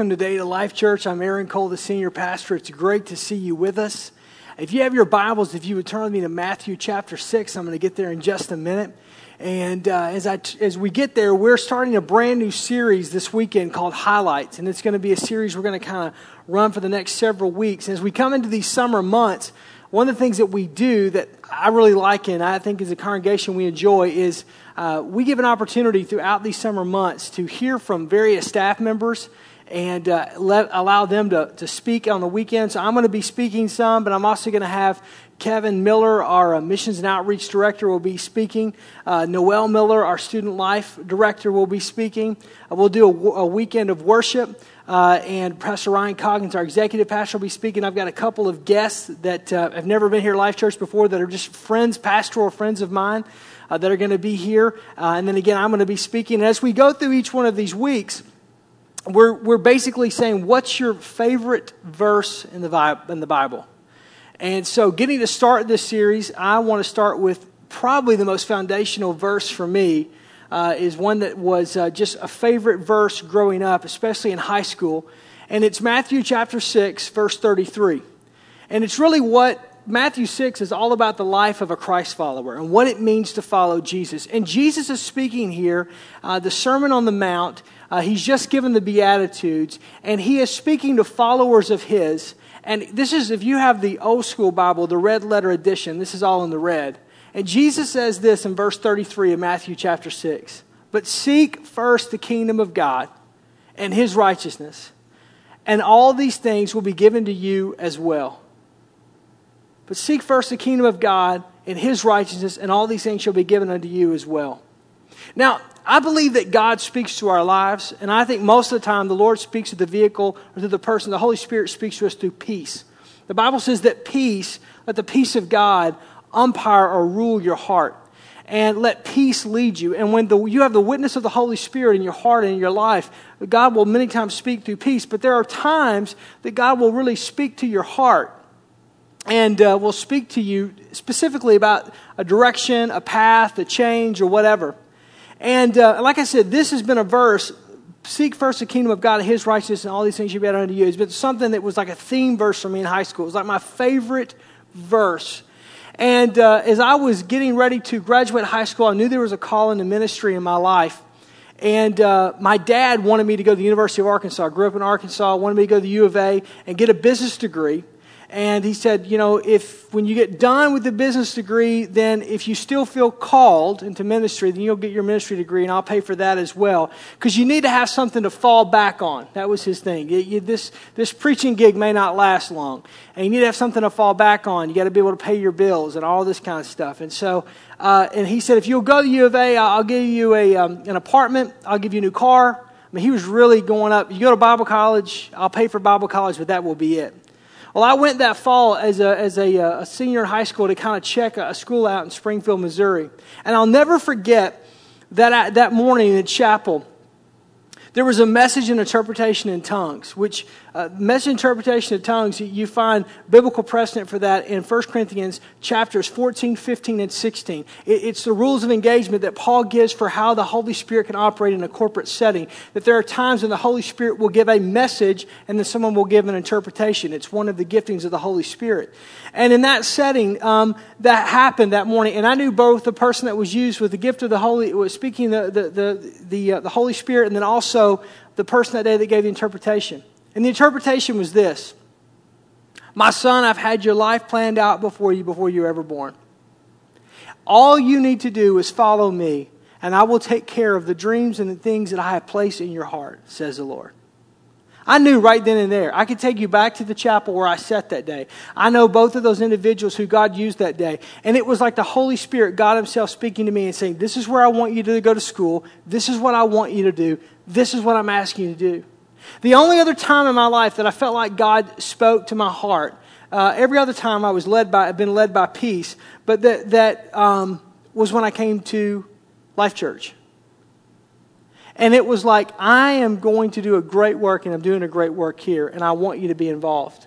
welcome today to Life Church. I'm Aaron Cole, the senior pastor. It's great to see you with us. If you have your Bibles, if you would turn with me to Matthew chapter 6, I'm going to get there in just a minute. And uh, as, I, as we get there, we're starting a brand new series this weekend called Highlights. And it's going to be a series we're going to kind of run for the next several weeks. And as we come into these summer months, one of the things that we do that I really like and I think as a congregation we enjoy is uh, we give an opportunity throughout these summer months to hear from various staff members and uh, let, allow them to, to speak on the weekend. So I'm going to be speaking some, but I'm also going to have Kevin Miller, our uh, missions and outreach director, will be speaking. Uh, Noel Miller, our student life director, will be speaking. Uh, we'll do a, a, weekend of worship. Uh, and Pastor Ryan Coggins, our executive pastor, will be speaking. I've got a couple of guests that uh, have never been here at Life Church before that are just friends, pastoral friends of mine uh, that are going to be here. Uh, and then again, I'm going to be speaking. And as we go through each one of these weeks, we're, we're basically saying, what's your favorite verse in the, in the Bible? And so, getting to start this series, I want to start with probably the most foundational verse for me. Uh, is one that was uh, just a favorite verse growing up, especially in high school. And it's Matthew chapter 6, verse 33. And it's really what Matthew 6 is all about the life of a Christ follower and what it means to follow Jesus. And Jesus is speaking here, uh, the Sermon on the Mount. Uh, he's just given the Beatitudes, and he is speaking to followers of his. And this is, if you have the old school Bible, the red letter edition, this is all in the red. And Jesus says this in verse 33 of Matthew chapter 6 But seek first the kingdom of God and his righteousness, and all these things will be given to you as well. But seek first the kingdom of God and his righteousness, and all these things shall be given unto you as well. Now, I believe that God speaks to our lives, and I think most of the time the Lord speaks to the vehicle or to the person. The Holy Spirit speaks to us through peace. The Bible says that peace, let the peace of God umpire or rule your heart, and let peace lead you. And when the, you have the witness of the Holy Spirit in your heart and in your life, God will many times speak through peace, but there are times that God will really speak to your heart and uh, will speak to you specifically about a direction, a path, a change, or whatever. And uh, like I said, this has been a verse seek first the kingdom of God and his righteousness, and all these things you be added unto you. It's been something that was like a theme verse for me in high school. It was like my favorite verse. And uh, as I was getting ready to graduate high school, I knew there was a call into ministry in my life. And uh, my dad wanted me to go to the University of Arkansas. I grew up in Arkansas, wanted me to go to the U of A and get a business degree. And he said, you know, if when you get done with the business degree, then if you still feel called into ministry, then you'll get your ministry degree, and I'll pay for that as well. Because you need to have something to fall back on. That was his thing. You, you, this, this preaching gig may not last long, and you need to have something to fall back on. You got to be able to pay your bills and all this kind of stuff. And so, uh, and he said, if you'll go to U of A, I'll give you a, um, an apartment, I'll give you a new car. I mean, he was really going up. You go to Bible college, I'll pay for Bible college, but that will be it. Well, I went that fall as a, as a, uh, a senior in high school to kind of check a, school out in Springfield, Missouri. And I'll never forget that, that morning in chapel, there was a message and interpretation in tongues, which uh, message interpretation of tongues, you find biblical precedent for that in 1 Corinthians chapters 14, 15, and 16. It, it's the rules of engagement that Paul gives for how the Holy Spirit can operate in a corporate setting. That there are times when the Holy Spirit will give a message and then someone will give an interpretation. It's one of the giftings of the Holy Spirit. And in that setting, um, that happened that morning. And I knew both the person that was used with the gift of the Holy, was speaking the, the, the, the, uh, the Holy Spirit, and then also the person that day that gave the interpretation. And the interpretation was this My son, I've had your life planned out before you before you were ever born. All you need to do is follow me, and I will take care of the dreams and the things that I have placed in your heart, says the Lord. I knew right then and there. I could take you back to the chapel where I sat that day. I know both of those individuals who God used that day. And it was like the Holy Spirit, God Himself, speaking to me and saying, This is where I want you to go to school. This is what I want you to do. This is what I'm asking you to do. The only other time in my life that I felt like God spoke to my heart, uh, every other time I was led by, I've been led by peace, but that, that um, was when I came to Life Church. And it was like, I am going to do a great work, and I'm doing a great work here, and I want you to be involved.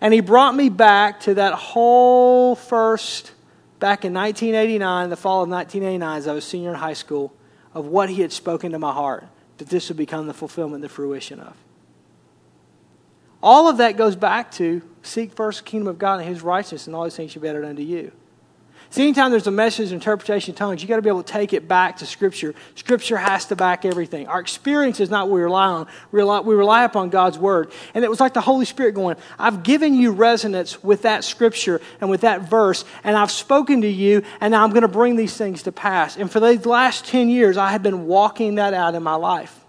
And he brought me back to that whole first, back in 1989, the fall of 1989, as I was senior in high school, of what he had spoken to my heart that this would become the fulfillment, the fruition of. All of that goes back to seek first the kingdom of God and his righteousness, and all these things shall be added unto you. See, anytime there's a message, interpretation, tongues, you've got to be able to take it back to Scripture. Scripture has to back everything. Our experience is not what we rely on. We rely, we rely upon God's Word. And it was like the Holy Spirit going, I've given you resonance with that Scripture and with that verse, and I've spoken to you, and now I'm going to bring these things to pass. And for the last 10 years, I have been walking that out in my life.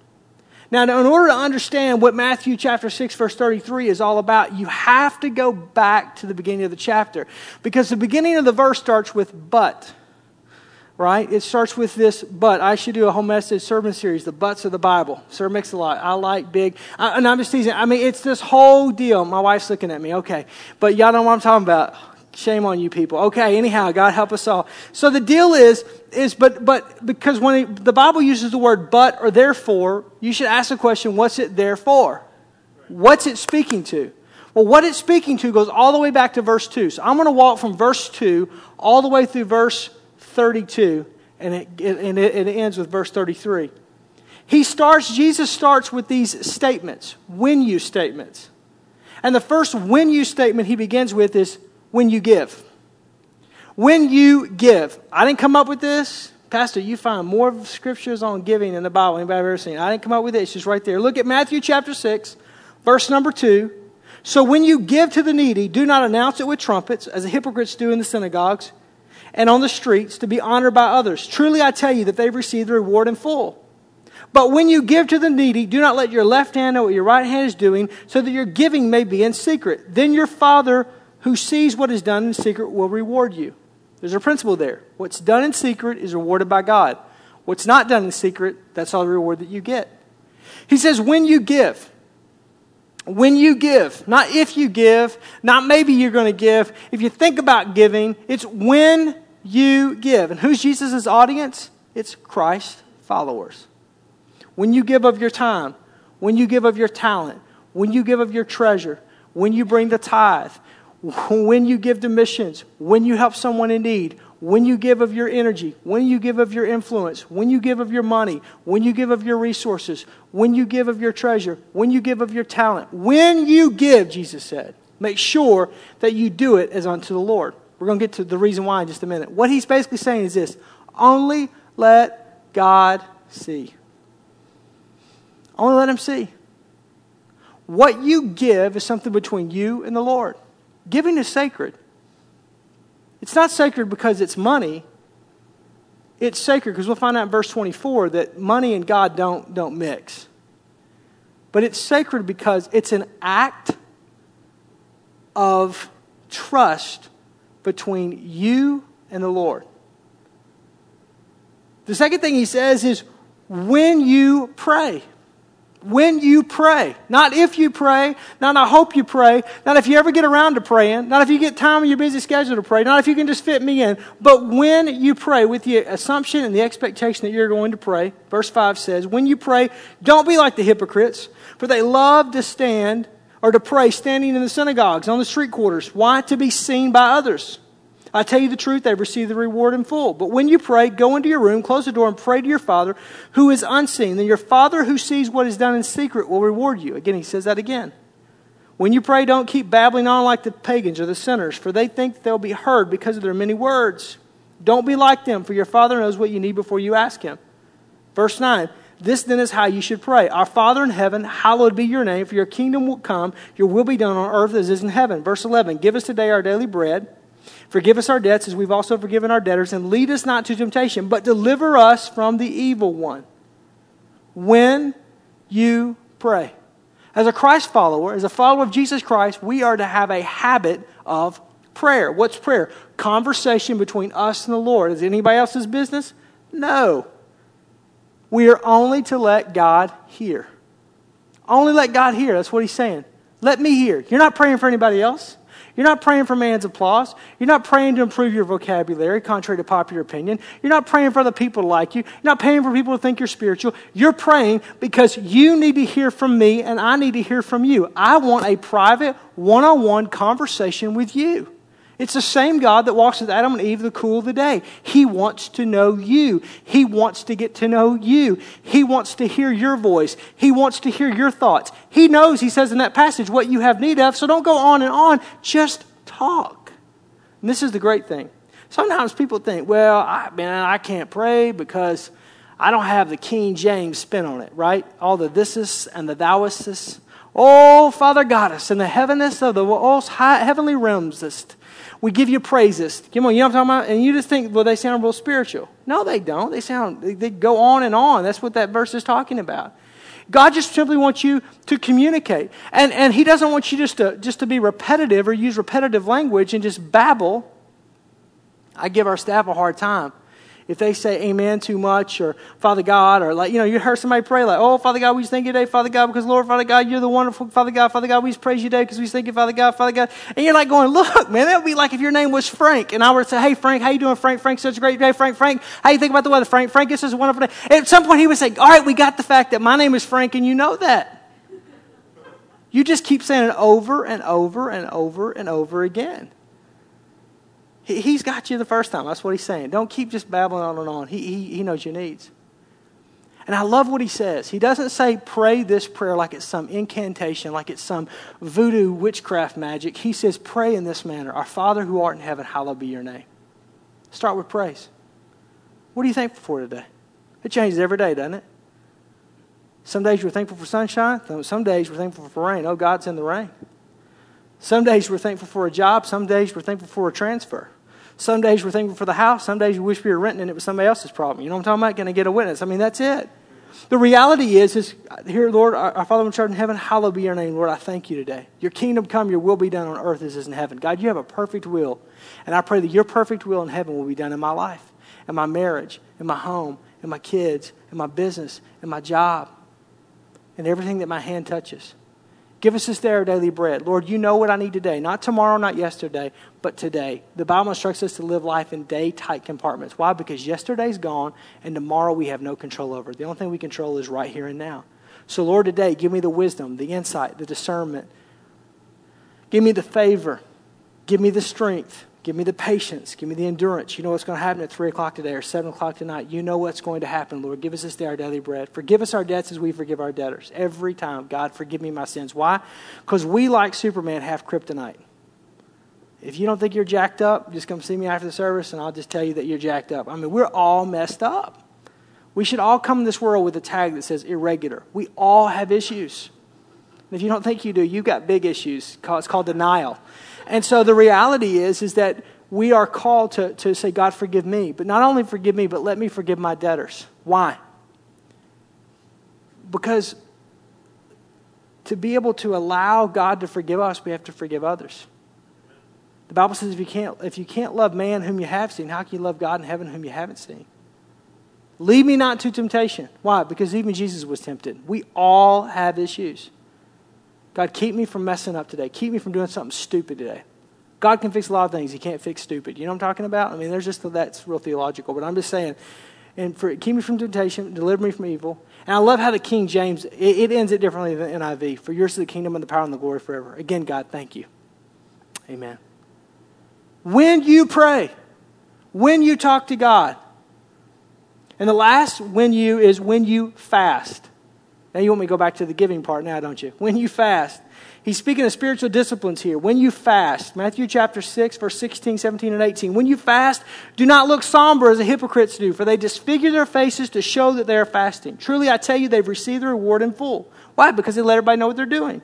Now, in order to understand what Matthew chapter 6, verse 33 is all about, you have to go back to the beginning of the chapter. Because the beginning of the verse starts with but. Right? It starts with this but. I should do a whole message sermon series, the buts of the Bible. Sir Mix-a-Lot. I like big. I, and I'm just teasing. I mean, it's this whole deal. My wife's looking at me. Okay. But y'all know what I'm talking about. Shame on you people. Okay, anyhow, God help us all. So the deal is, is but, but because when it, the Bible uses the word but or therefore, you should ask the question, what's it there for? What's it speaking to? Well, what it's speaking to goes all the way back to verse 2. So I'm going to walk from verse 2 all the way through verse 32, and it, and it, it ends with verse 33. He starts, Jesus starts with these statements, when you statements. And the first when you statement he begins with is when you give. When you give. I didn't come up with this. Pastor, you find more scriptures on giving in the Bible anybody ever seen. I didn't come up with it. It's just right there. Look at Matthew chapter 6, verse number 2. So when you give to the needy, do not announce it with trumpets, as the hypocrites do in the synagogues and on the streets, to be honored by others. Truly I tell you that they've received the reward in full. But when you give to the needy, do not let your left hand know what your right hand is doing, so that your giving may be in secret. Then your Father who sees what is done in secret will reward you. There's a principle there. What's done in secret is rewarded by God. What's not done in secret, that's all the reward that you get. He says, when you give, when you give, not if you give, not maybe you're going to give. If you think about giving, it's when you give. And who's Jesus' audience? It's Christ followers. When you give of your time, when you give of your talent, when you give of your treasure, when you bring the tithe, when you give to missions, when you help someone in need, when you give of your energy, when you give of your influence, when you give of your money, when you give of your resources, when you give of your treasure, when you give of your talent, when you give, Jesus said, make sure that you do it as unto the Lord. We're going to get to the reason why in just a minute. What he's basically saying is this only let God see. Only let him see. What you give is something between you and the Lord. Giving is sacred. It's not sacred because it's money. It's sacred because we'll find out in verse 24 that money and God don't, don't mix. But it's sacred because it's an act of trust between you and the Lord. The second thing he says is when you pray when you pray. Not if you pray, not I hope you pray, not if you ever get around to praying, not if you get time in your busy schedule to pray, not if you can just fit me in, but when you pray with the assumption and the expectation that you're going to pray. Verse 5 says, When you pray, don't be like the hypocrites, for they love to stand or to pray standing in the synagogues, on the street quarters. Why? To be seen by others. I tell you the truth, they've received the reward in full. But when you pray, go into your room, close the door, and pray to your Father who is unseen. Then your Father who sees what is done in secret will reward you. Again, he says that again. When you pray, don't keep babbling on like the pagans or the sinners, for they think they'll be heard because of their many words. Don't be like them, for your Father knows what you need before you ask Him. Verse 9 This then is how you should pray Our Father in heaven, hallowed be your name, for your kingdom will come, your will be done on earth as is in heaven. Verse 11 Give us today our daily bread Forgive us our debts as we've also forgiven our debtors, and lead us not to temptation, but deliver us from the evil one. When you pray. As a Christ follower, as a follower of Jesus Christ, we are to have a habit of prayer. What's prayer? Conversation between us and the Lord. Is anybody else's business? No. We are only to let God hear. Only let God hear. That's what he's saying. Let me hear. You're not praying for anybody else. You're not praying for man's applause. You're not praying to improve your vocabulary, contrary to popular opinion. You're not praying for other people to like you. You're not praying for people to think you're spiritual. You're praying because you need to hear from me and I need to hear from you. I want a private, one on one conversation with you. It's the same God that walks with Adam and Eve in the cool of the day. He wants to know you. He wants to get to know you. He wants to hear your voice. He wants to hear your thoughts. He knows, he says in that passage, what you have need of, so don't go on and on. Just talk. And this is the great thing. Sometimes people think, well, I, man, I can't pray because I don't have the King James spin on it, right? All the thises and the thouises. Oh, Father Goddess, in the heavenest of the most high, heavenly realms, we give you praises. Come on, you know what I'm talking about? And you just think, well, they sound real spiritual. No, they don't. They sound, they go on and on. That's what that verse is talking about. God just simply wants you to communicate. And, and He doesn't want you just to, just to be repetitive or use repetitive language and just babble. I give our staff a hard time if they say amen too much or Father God, or like, you know, you heard somebody pray like, oh, Father God, we just thank you today, Father God, because Lord, Father God, you're the wonderful Father God, Father God, we just praise you today because we thank you, Father God, Father God. And you're like going, look, man, that would be like if your name was Frank and I were to say, hey, Frank, how you doing, Frank? Frank, such a great day, Frank, Frank. How you think about the weather, Frank? Frank, this is a wonderful day. At some point he would say, all right, we got the fact that my name is Frank and you know that. You just keep saying it over and over and over and over again. He, has got you the first time. That's what he's saying. Don't keep just babbling on and on. He, he, he knows your needs. And I love what he says. He doesn't say pray this prayer like it's some incantation, like it's some voodoo witchcraft magic. He says pray in this manner Our Father who art in heaven, hallowed be your name. Start with praise. What are you thankful for today? It changes every day, doesn't it? Some days we're thankful for sunshine, some days we're thankful for rain. Oh, God's in the rain. Some days we're thankful for a job. Some days we're thankful for a transfer. Some days we're thankful for the house. Some days we wish we were renting and it was somebody else's problem. You know what I'm talking about? Going to get a witness. I mean, that's it. The reality is, is here, Lord, our, our Father which art in heaven, hallowed be your name. Lord, I thank you today. Your kingdom come, your will be done on earth as is in heaven. God, you have a perfect will. And I pray that your perfect will in heaven will be done in my life, in my marriage, in my home, in my kids, in my business, in my job, in everything that my hand touches. Give us this day our daily bread. Lord, you know what I need today. Not tomorrow, not yesterday, but today. The Bible instructs us to live life in day tight compartments. Why? Because yesterday's gone and tomorrow we have no control over. The only thing we control is right here and now. So, Lord, today, give me the wisdom, the insight, the discernment. Give me the favor. Give me the strength. Give me the patience. Give me the endurance. You know what's going to happen at 3 o'clock today or 7 o'clock tonight. You know what's going to happen, Lord. Give us this day our daily bread. Forgive us our debts as we forgive our debtors. Every time, God, forgive me my sins. Why? Because we, like Superman, have kryptonite. If you don't think you're jacked up, just come see me after the service and I'll just tell you that you're jacked up. I mean, we're all messed up. We should all come in this world with a tag that says irregular. We all have issues. And if you don't think you do, you've got big issues. It's called denial. And so the reality is, is that we are called to, to say, God, forgive me. But not only forgive me, but let me forgive my debtors. Why? Because to be able to allow God to forgive us, we have to forgive others. The Bible says if you can't, if you can't love man whom you have seen, how can you love God in heaven whom you haven't seen? Lead me not to temptation. Why? Because even Jesus was tempted. We all have issues. God, keep me from messing up today. Keep me from doing something stupid today. God can fix a lot of things. He can't fix stupid. You know what I'm talking about? I mean, there's just that's real theological, but I'm just saying, and for keep me from temptation, deliver me from evil. And I love how the King James it, it ends it differently than NIV. For yours is the kingdom and the power and the glory forever. Again, God, thank you. Amen. When you pray, when you talk to God, and the last when you is when you fast. Now, you want me to go back to the giving part now, don't you? When you fast. He's speaking of spiritual disciplines here. When you fast, Matthew chapter 6, verse 16, 17, and 18. When you fast, do not look somber as the hypocrites do, for they disfigure their faces to show that they are fasting. Truly, I tell you, they've received the reward in full. Why? Because they let everybody know what they're doing.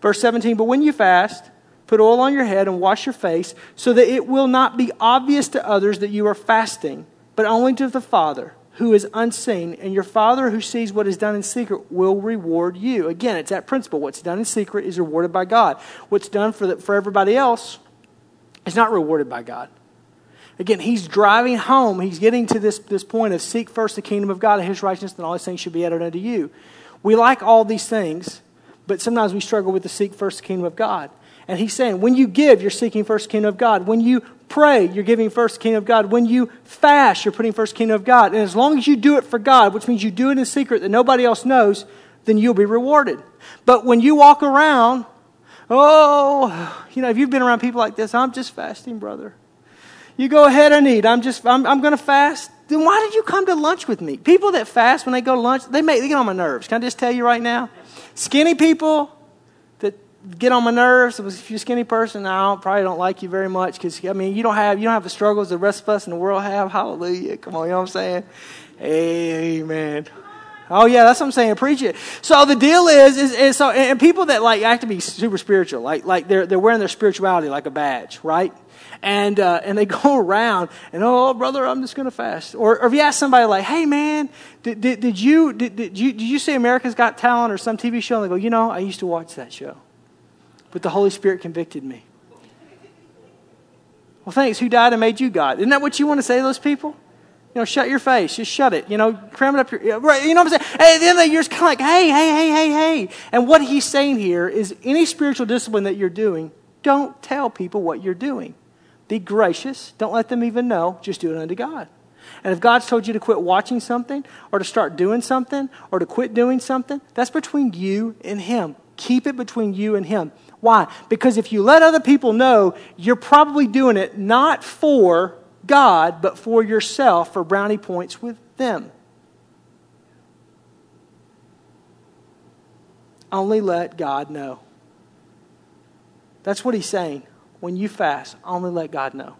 Verse 17, but when you fast, put oil on your head and wash your face, so that it will not be obvious to others that you are fasting, but only to the Father who is unseen, and your Father who sees what is done in secret will reward you. Again, it's that principle. What's done in secret is rewarded by God. What's done for, the, for everybody else is not rewarded by God. Again, he's driving home. He's getting to this, this point of seek first the kingdom of God and his righteousness, and all these things should be added unto you. We like all these things, but sometimes we struggle with the seek first the kingdom of God. And he's saying, when you give, you're seeking first the kingdom of God. When you pray, you're giving first kingdom of God. When you fast, you're putting first kingdom of God. And as long as you do it for God, which means you do it in secret that nobody else knows, then you'll be rewarded. But when you walk around Oh, you know, if you've been around people like this, I'm just fasting, brother. You go ahead and eat. I'm just, I'm, I'm going to fast. Then why did you come to lunch with me? People that fast when they go to lunch, they, make, they get on my nerves. Can I just tell you right now? Skinny people get on my nerves. If you're a skinny person, I don't, probably don't like you very much because, I mean, you don't, have, you don't have the struggles the rest of us in the world have. Hallelujah. Come on, you know what I'm saying? Amen. Oh yeah, that's what I'm saying. Preach it. So the deal is, is, is so, and people that like act to be super spiritual, like like they're they're wearing their spirituality like a badge, right? And uh, and they go around and oh brother, I'm just gonna fast. Or, or if you ask somebody like, hey man, did, did, did you did, did you did you see America's Got Talent or some TV show? And they go, you know, I used to watch that show, but the Holy Spirit convicted me. Well, thanks. Who died and made you God? Isn't that what you want to say to those people? You know, shut your face. Just shut it. You know, cram it up your. Right, you know what I'm saying? Hey, at the end of the year, it's kind of like, hey, hey, hey, hey, hey. And what he's saying here is any spiritual discipline that you're doing, don't tell people what you're doing. Be gracious. Don't let them even know. Just do it unto God. And if God's told you to quit watching something, or to start doing something, or to quit doing something, that's between you and Him. Keep it between you and Him. Why? Because if you let other people know, you're probably doing it not for God, but for yourself for brownie points with them. Only let God know. That's what he's saying. When you fast, only let God know.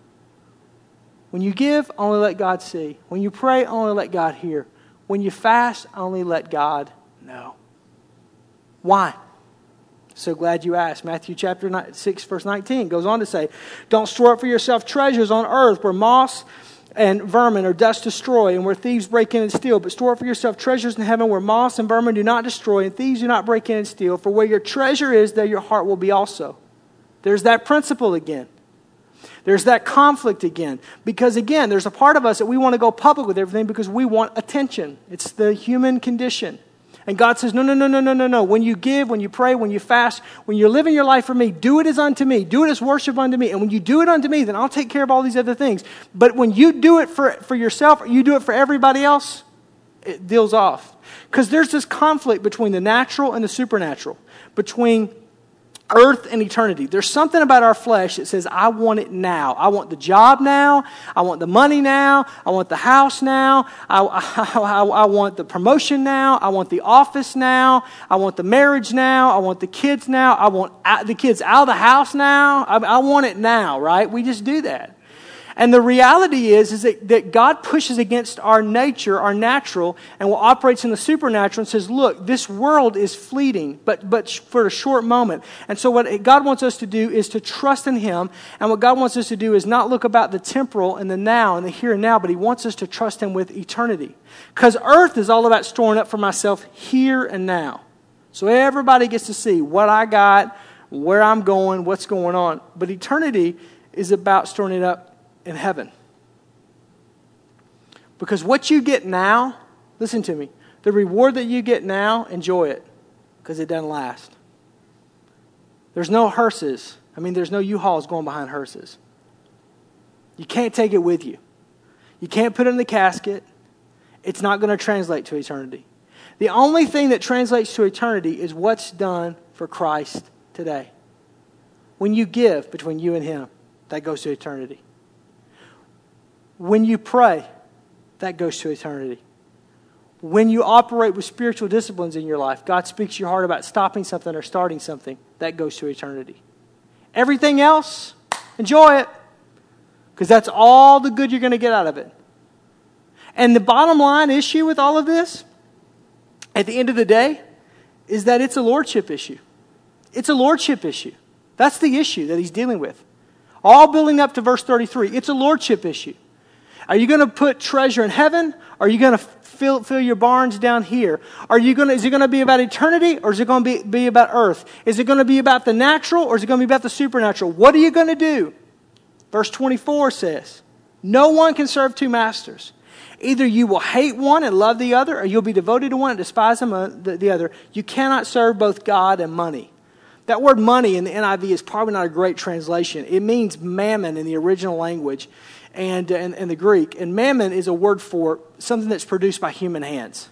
When you give, only let God see. When you pray, only let God hear. When you fast, only let God know. Why? So glad you asked. Matthew chapter 6, verse 19 goes on to say, Don't store up for yourself treasures on earth where moss and vermin or dust destroy, and where thieves break in and steal. But store up for yourself treasures in heaven where moss and vermin do not destroy, and thieves do not break in and steal. For where your treasure is, there your heart will be also. There's that principle again. There's that conflict again. Because again, there's a part of us that we want to go public with everything because we want attention. It's the human condition. And God says, No, no, no, no, no, no, no. When you give, when you pray, when you fast, when you're living your life for me, do it as unto me. Do it as worship unto me. And when you do it unto me, then I'll take care of all these other things. But when you do it for, for yourself or you do it for everybody else, it deals off. Because there's this conflict between the natural and the supernatural, between earth and eternity. There's something about our flesh that says, I want it now. I want the job now. I want the money now. I want the house now. I, I, I, I, want the promotion now. I want the office now. I want the marriage now. I want the kids now. I want the kids out of the house now. I, I want it now, right? We just do that. And the reality is, is that, that God pushes against our nature, our natural, and what operates in the supernatural and says, look, this world is fleeting, but, but for a short moment. And so what God wants us to do is to trust in Him. And what God wants us to do is not look about the temporal and the now and the here and now, but He wants us to trust Him with eternity. Because earth is all about storing up for myself here and now. So everybody gets to see what I got, where I'm going, what's going on. But eternity is about storing it up in heaven. Because what you get now, listen to me, the reward that you get now, enjoy it because it doesn't last. There's no hearses. I mean, there's no U-Hauls going behind hearses. You can't take it with you. You can't put it in the casket. It's not going to translate to eternity. The only thing that translates to eternity is what's done for Christ today. When you give between you and Him, that goes to eternity. When you pray, that goes to eternity. When you operate with spiritual disciplines in your life, God speaks your heart about stopping something or starting something, that goes to eternity. Everything else, enjoy it, because that's all the good you're going to get out of it. And the bottom line issue with all of this, at the end of the day, is that it's a lordship issue. It's a lordship issue. That's the issue that he's dealing with. All building up to verse 33. It's a lordship issue. Are you going to put treasure in heaven? Are you going to fill, fill your barns down here? Are you going to, is it going to be about eternity or is it going to be, be about earth? Is it going to be about the natural or is it going to be about the supernatural? What are you going to do? Verse 24 says, No one can serve two masters. Either you will hate one and love the other, or you'll be devoted to one and despise uh, the other. You cannot serve both God and money. That word money in the NIV is probably not a great translation. It means mammon in the original language and, uh, and, and the Greek. And mammon is a word for something that's produced by human hands.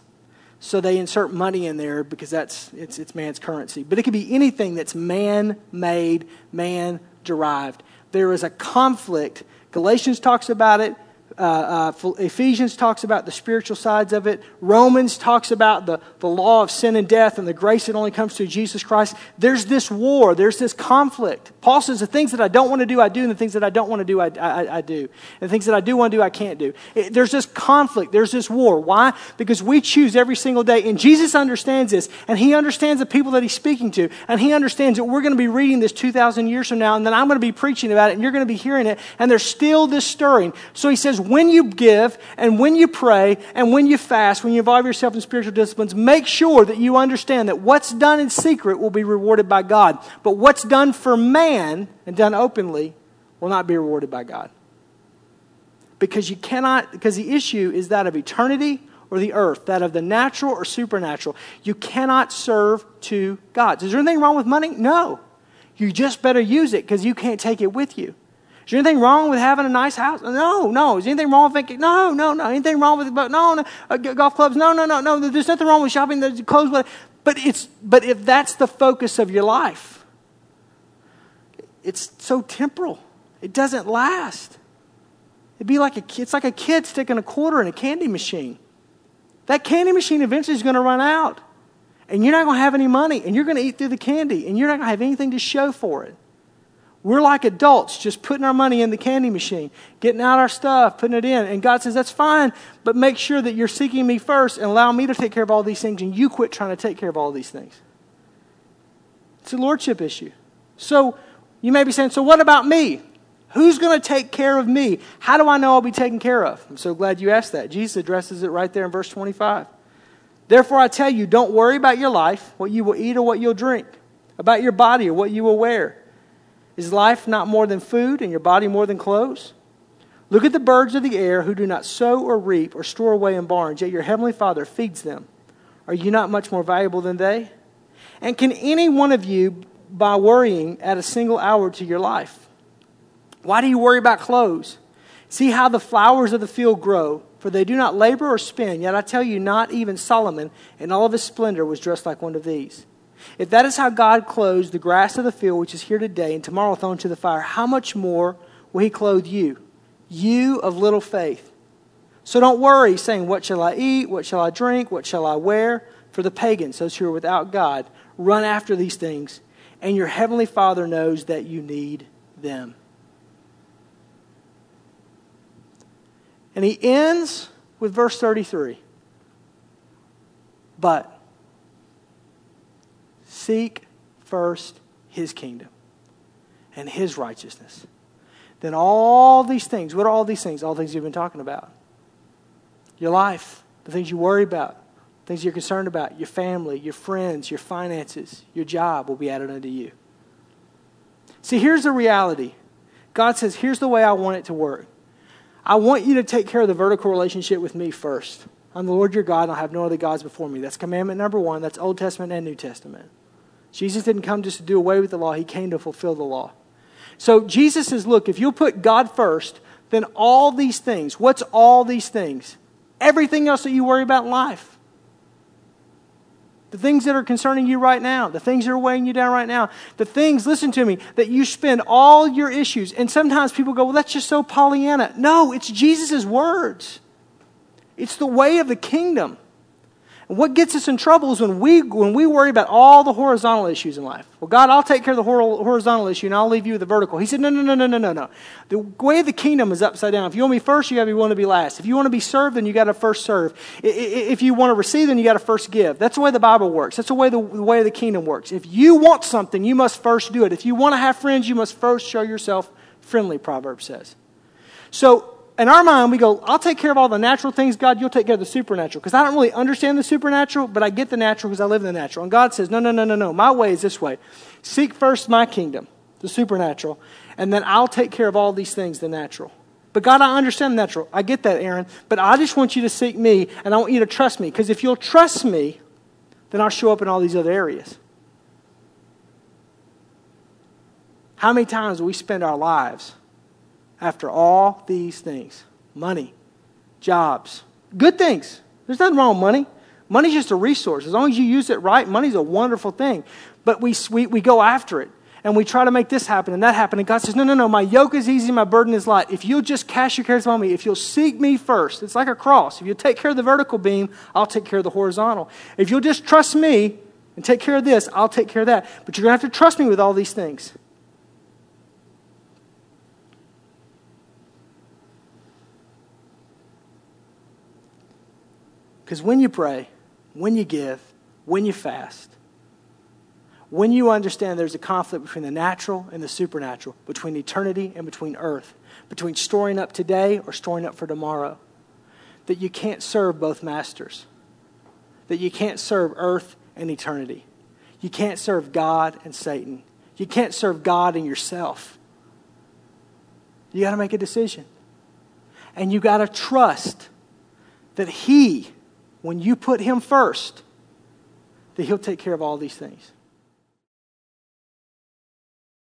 So they insert money in there because that's it's, it's man's currency. But it could be anything that's man made, man derived. There is a conflict. Galatians talks about it. Uh, uh, Ephesians talks about the spiritual sides of it. Romans talks about the, the law of sin and death and the grace that only comes through Jesus Christ. There's this war, there's this conflict. Paul says the things that I don't want to do, I do, and the things that I don't want to do, I, I, I do. And the things that I do want to do, I can't do. It, there's this conflict, there's this war. Why? Because we choose every single day. And Jesus understands this, and he understands the people that he's speaking to, and he understands that we're going to be reading this 2,000 years from now, and then I'm going to be preaching about it, and you're going to be hearing it, and there's still this stirring. So he says, when you give and when you pray and when you fast, when you involve yourself in spiritual disciplines, make sure that you understand that what's done in secret will be rewarded by God. But what's done for man and done openly will not be rewarded by God. Because you cannot, because the issue is that of eternity or the earth, that of the natural or supernatural. You cannot serve two gods. Is there anything wrong with money? No. You just better use it because you can't take it with you. Is there anything wrong with having a nice house? No, no. Is anything wrong with thinking? No, no, no. Anything wrong with no, no. Uh, golf clubs? No, no, no, no. There's nothing wrong with shopping. There's clothes, but it's but if that's the focus of your life, it's so temporal. It doesn't last. It'd be like a it's like a kid sticking a quarter in a candy machine. That candy machine eventually is going to run out, and you're not going to have any money, and you're going to eat through the candy, and you're not going to have anything to show for it. We're like adults just putting our money in the candy machine, getting out our stuff, putting it in. And God says, That's fine, but make sure that you're seeking me first and allow me to take care of all these things, and you quit trying to take care of all these things. It's a lordship issue. So you may be saying, So what about me? Who's going to take care of me? How do I know I'll be taken care of? I'm so glad you asked that. Jesus addresses it right there in verse 25. Therefore, I tell you, don't worry about your life, what you will eat or what you'll drink, about your body or what you will wear. Is life not more than food and your body more than clothes? Look at the birds of the air who do not sow or reap or store away in barns, yet your heavenly Father feeds them. Are you not much more valuable than they? And can any one of you, by worrying, add a single hour to your life? Why do you worry about clothes? See how the flowers of the field grow, for they do not labor or spin. Yet I tell you, not even Solomon in all of his splendor was dressed like one of these. If that is how God clothes the grass of the field, which is here today and tomorrow thrown to the fire, how much more will He clothe you, you of little faith? So don't worry, saying, What shall I eat? What shall I drink? What shall I wear? For the pagans, those who are without God, run after these things, and your heavenly Father knows that you need them. And he ends with verse 33. But Seek first his kingdom and his righteousness. Then all these things, what are all these things? All things you've been talking about. Your life, the things you worry about, things you're concerned about, your family, your friends, your finances, your job will be added unto you. See, here's the reality God says, here's the way I want it to work. I want you to take care of the vertical relationship with me first. I'm the Lord your God, and I'll have no other gods before me. That's commandment number one. That's Old Testament and New Testament. Jesus didn't come just to do away with the law, he came to fulfill the law. So Jesus says, look, if you'll put God first, then all these things, what's all these things? Everything else that you worry about in life. The things that are concerning you right now, the things that are weighing you down right now, the things, listen to me, that you spend all your issues. And sometimes people go, well, that's just so Pollyanna. No, it's Jesus' words, it's the way of the kingdom what gets us in trouble is when we, when we worry about all the horizontal issues in life. Well, God, I'll take care of the horizontal issue and I'll leave you with the vertical. He said, no, no, no, no, no, no, no. The way of the kingdom is upside down. If you want to be first, you got to be willing to be last. If you want to be served, then you got to first serve. If you want to receive, then you got to first give. That's the way the Bible works. That's the way the, the way of the kingdom works. If you want something, you must first do it. If you want to have friends, you must first show yourself friendly, Proverbs says. So in our mind, we go, I'll take care of all the natural things. God, you'll take care of the supernatural. Because I don't really understand the supernatural, but I get the natural because I live in the natural. And God says, no, no, no, no, no. My way is this way. Seek first my kingdom, the supernatural, and then I'll take care of all these things, the natural. But God, I understand the natural. I get that, Aaron. But I just want you to seek me, and I want you to trust me. Because if you'll trust me, then I'll show up in all these other areas. How many times do we spend our lives after all these things money, jobs, good things. There's nothing wrong with money. Money's just a resource. As long as you use it right, money's a wonderful thing. But we, we, we go after it and we try to make this happen and that happen. And God says, No, no, no, my yoke is easy, my burden is light. If you'll just cast your cares on me, if you'll seek me first, it's like a cross. If you'll take care of the vertical beam, I'll take care of the horizontal. If you'll just trust me and take care of this, I'll take care of that. But you're going to have to trust me with all these things. Because when you pray, when you give, when you fast, when you understand there's a conflict between the natural and the supernatural, between eternity and between earth, between storing up today or storing up for tomorrow, that you can't serve both masters, that you can't serve earth and eternity. You can't serve God and Satan. You can't serve God and yourself. You got to make a decision. And you got to trust that He, when you put Him first, that He'll take care of all these things.